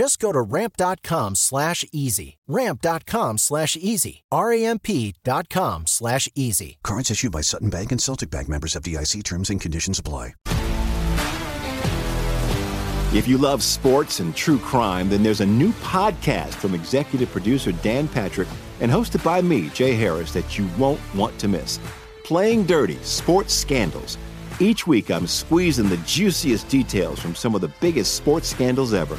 Just go to ramp.com slash easy. Ramp.com slash easy. R-A-M-P.com slash easy. Cards issued by Sutton Bank and Celtic Bank members FDIC terms and conditions apply. If you love sports and true crime, then there's a new podcast from executive producer Dan Patrick and hosted by me, Jay Harris, that you won't want to miss. Playing Dirty Sports Scandals. Each week, I'm squeezing the juiciest details from some of the biggest sports scandals ever.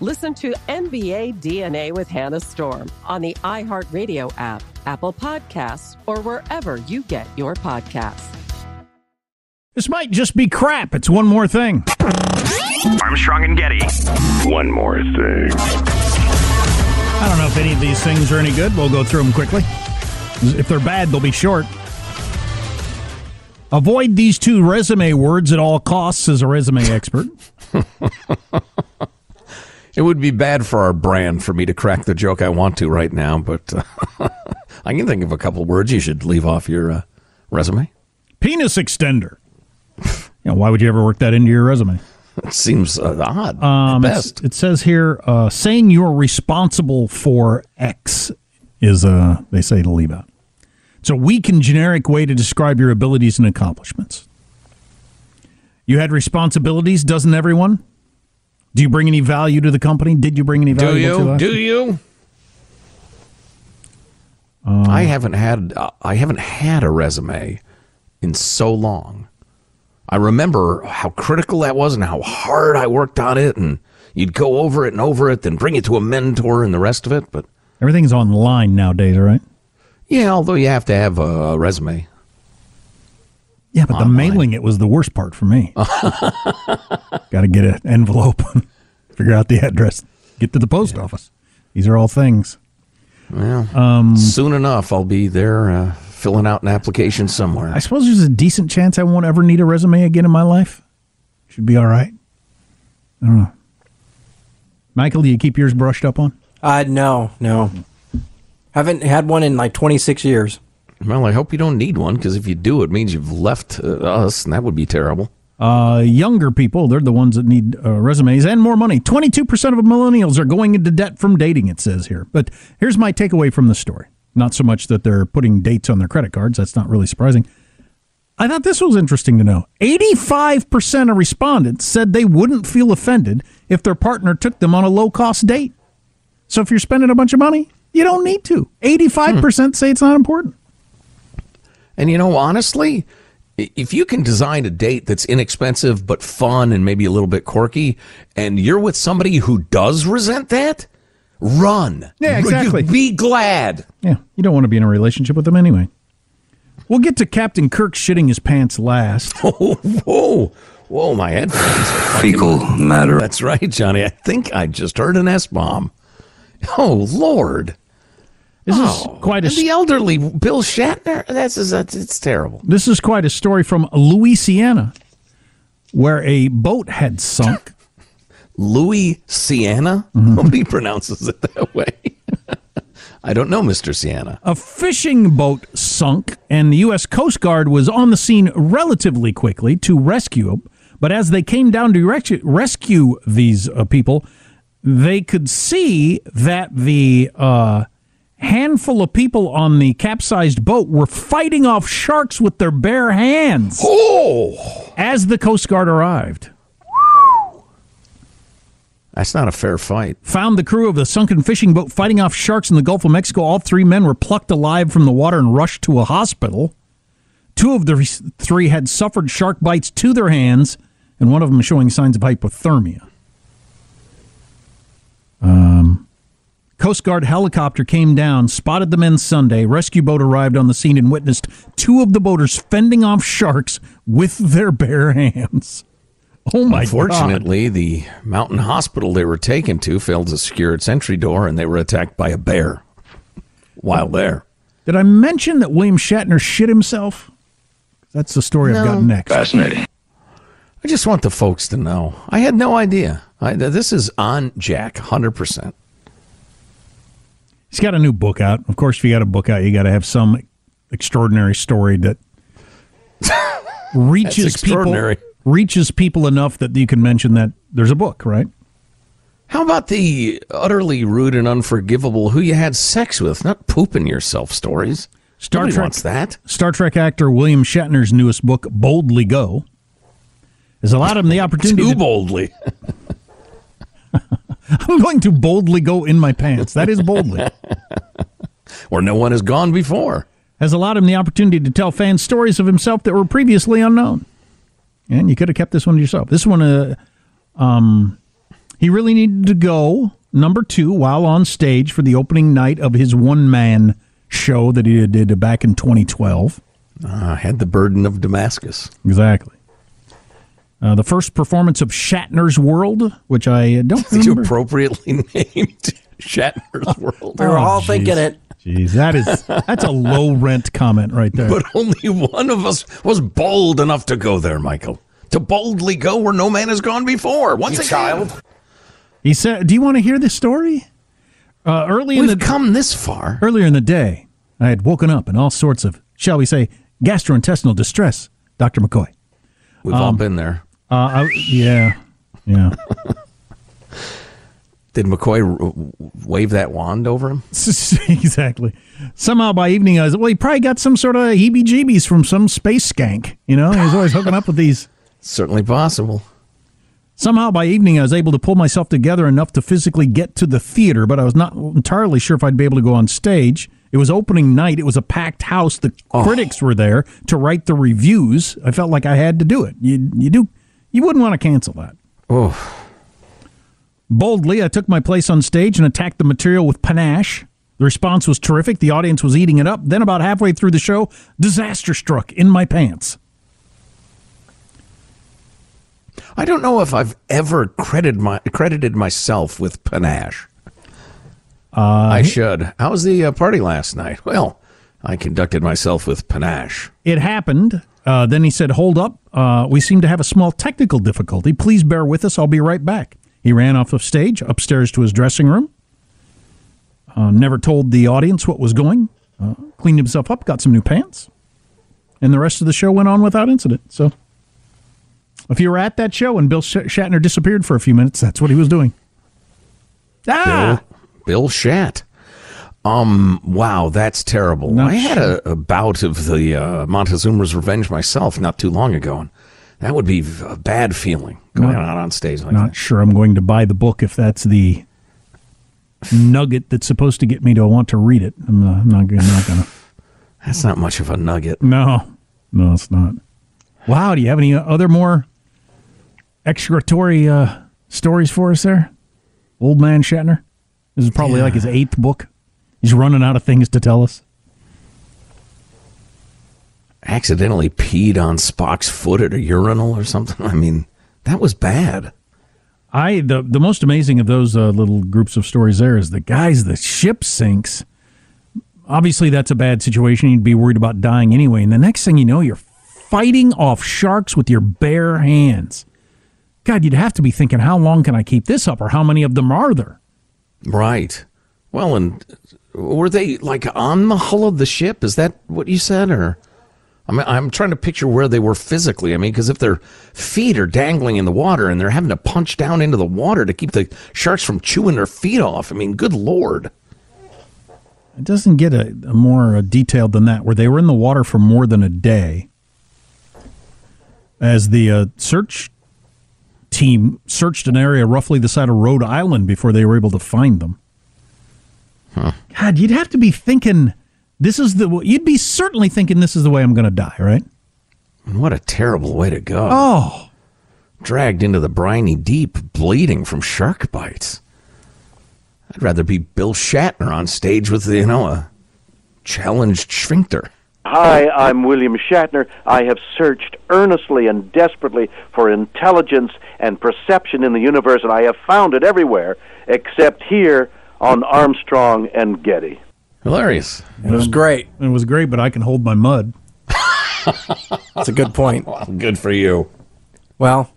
Listen to NBA DNA with Hannah Storm on the iHeartRadio app, Apple Podcasts, or wherever you get your podcasts. This might just be crap. It's one more thing. Armstrong and Getty. One more thing. I don't know if any of these things are any good. We'll go through them quickly. If they're bad, they'll be short. Avoid these two resume words at all costs as a resume expert. It would be bad for our brand for me to crack the joke I want to right now, but uh, I can think of a couple words you should leave off your uh, resume. Penis extender. you know, why would you ever work that into your resume? It seems uh, odd. Um, best. it says here, uh, saying you're responsible for X is, uh, they say, to leave out. It's a weak and generic way to describe your abilities and accomplishments. You had responsibilities, doesn't everyone? Do you bring any value to the company? Did you bring any value? to you? that? Do you? I haven't had uh, I haven't had a resume in so long. I remember how critical that was and how hard I worked on it, and you'd go over it and over it, then bring it to a mentor and the rest of it. But Everything's online nowadays, all right? yeah, although you have to have a resume. Yeah, but the mailing it was the worst part for me. Got to get an envelope, figure out the address, get to the post office. These are all things. Well, Um, soon enough, I'll be there uh, filling out an application somewhere. I suppose there's a decent chance I won't ever need a resume again in my life. Should be all right. I don't know. Michael, do you keep yours brushed up on? Uh, no, no. Haven't had one in like 26 years. Well, I hope you don't need one because if you do, it means you've left uh, us, and that would be terrible. Uh, younger people, they're the ones that need uh, resumes and more money. 22% of millennials are going into debt from dating, it says here. But here's my takeaway from the story. Not so much that they're putting dates on their credit cards. That's not really surprising. I thought this was interesting to know. 85% of respondents said they wouldn't feel offended if their partner took them on a low cost date. So if you're spending a bunch of money, you don't need to. 85% say it's not important. And you know, honestly, if you can design a date that's inexpensive but fun and maybe a little bit quirky, and you're with somebody who does resent that, run. Yeah, Run. exactly. Be glad. Yeah, you don't want to be in a relationship with them anyway. We'll get to Captain Kirk shitting his pants last. Oh, whoa, whoa, my headphones. Fecal matter. That's right, Johnny. I think I just heard an S bomb. Oh, Lord. This Oh, is quite a and the elderly Bill Shatner. That's, that's it's terrible. This is quite a story from Louisiana, where a boat had sunk. Louisiana. Sienna. Mm-hmm. Nobody pronounces it that way. I don't know, Mister Sienna. A fishing boat sunk, and the U.S. Coast Guard was on the scene relatively quickly to rescue. Them. But as they came down to rescue, rescue these uh, people, they could see that the uh, handful of people on the capsized boat were fighting off sharks with their bare hands. Oh, as the Coast Guard arrived. That's not a fair fight. Found the crew of the sunken fishing boat fighting off sharks in the Gulf of Mexico. All three men were plucked alive from the water and rushed to a hospital. Two of the three had suffered shark bites to their hands, and one of them showing signs of hypothermia. Coast Guard helicopter came down, spotted the men Sunday. Rescue boat arrived on the scene and witnessed two of the boaters fending off sharks with their bare hands. Oh my Unfortunately, God. the mountain hospital they were taken to failed to secure its entry door, and they were attacked by a bear while oh. there. Did I mention that William Shatner shit himself? That's the story no. I've got next. Fascinating. I just want the folks to know. I had no idea. I, this is on Jack, hundred percent. He's got a new book out. Of course, if you got a book out, you got to have some extraordinary story that reaches people reaches people enough that you can mention that there's a book, right? How about the utterly rude and unforgivable who you had sex with, not pooping yourself stories? Star Nobody Trek wants that. Star Trek actor William Shatner's newest book, Boldly Go, has allowed him the opportunity Too to boldly. I'm going to boldly go in my pants. That is boldly. Where no one has gone before. Has allowed him the opportunity to tell fans stories of himself that were previously unknown. And you could have kept this one to yourself. This one, uh, um, he really needed to go number two while on stage for the opening night of his one man show that he did back in 2012. Uh, had the burden of Damascus. Exactly. Uh, the first performance of Shatner's World, which I don't Did you appropriately named Shatner's World. We were all geez. thinking it. Jeez, that is that's a low rent comment right there. But only one of us was bold enough to go there, Michael. To boldly go where no man has gone before. Once You again. child. He said, "Do you want to hear this story?" Uh, early in We've the come this far. earlier in the day, I had woken up in all sorts of, shall we say, gastrointestinal distress. Doctor McCoy. We've all been there. Uh, I, yeah, yeah. Did McCoy wave that wand over him? exactly. Somehow by evening, I was well. He probably got some sort of heebie-jeebies from some space skank. You know, he was always hooking up with these. Certainly possible. Somehow by evening, I was able to pull myself together enough to physically get to the theater, but I was not entirely sure if I'd be able to go on stage. It was opening night. It was a packed house. The critics were there to write the reviews. I felt like I had to do it. You, you do, you wouldn't want to cancel that. Oh, Boldly, I took my place on stage and attacked the material with panache. The response was terrific. The audience was eating it up. Then, about halfway through the show, disaster struck in my pants. I don't know if I've ever credited my credited myself with panache. Uh, I should. How was the uh, party last night? Well, I conducted myself with panache. It happened. Uh, then he said, Hold up. Uh, we seem to have a small technical difficulty. Please bear with us. I'll be right back. He ran off of stage, upstairs to his dressing room. Uh, never told the audience what was going. Uh, cleaned himself up, got some new pants. And the rest of the show went on without incident. So, if you were at that show and Bill Shatner disappeared for a few minutes, that's what he was doing. Ah! Bill, Bill Shat. Um. Wow, that's terrible. Not I had a, a bout of the uh, Montezuma's Revenge myself not too long ago, and that would be a bad feeling going Not- out on stage like Not that. sure I'm going to buy the book if that's the nugget that's supposed to get me to want to read it. I'm not, I'm not, gonna- not going to. That's not much of a nugget. No, no, it's not. Wow, do you have any other more excretory uh, stories for us there? Old man Shatner? This is probably like his eighth book. He's running out of things to tell us. Accidentally peed on Spock's foot at a urinal or something. I mean, that was bad. I the the most amazing of those uh, little groups of stories there is the guys the ship sinks. obviously that's a bad situation. You'd be worried about dying anyway. And the next thing you know, you're fighting off sharks with your bare hands. God, you'd have to be thinking, how long can I keep this up, or how many of them are there? Right. Well, and were they like on the hull of the ship? Is that what you said, or? I mean, I'm trying to picture where they were physically. I mean, because if their feet are dangling in the water and they're having to punch down into the water to keep the sharks from chewing their feet off, I mean, good lord. It doesn't get a, a more detailed than that, where they were in the water for more than a day as the uh, search team searched an area roughly the size of Rhode Island before they were able to find them. Huh. God, you'd have to be thinking this is the you'd be certainly thinking this is the way I'm going to die, right? What a terrible way to go. Oh, dragged into the briny deep, bleeding from shark bites. I'd rather be Bill Shatner on stage with, you know, a challenged sphincter. Hi, I'm William Shatner. I have searched earnestly and desperately for intelligence and perception in the universe, and I have found it everywhere except here on Armstrong and Getty. Hilarious. It was great. It was great, but I can hold my mud. That's a good point. Well, good for you. Well,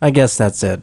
I guess that's it.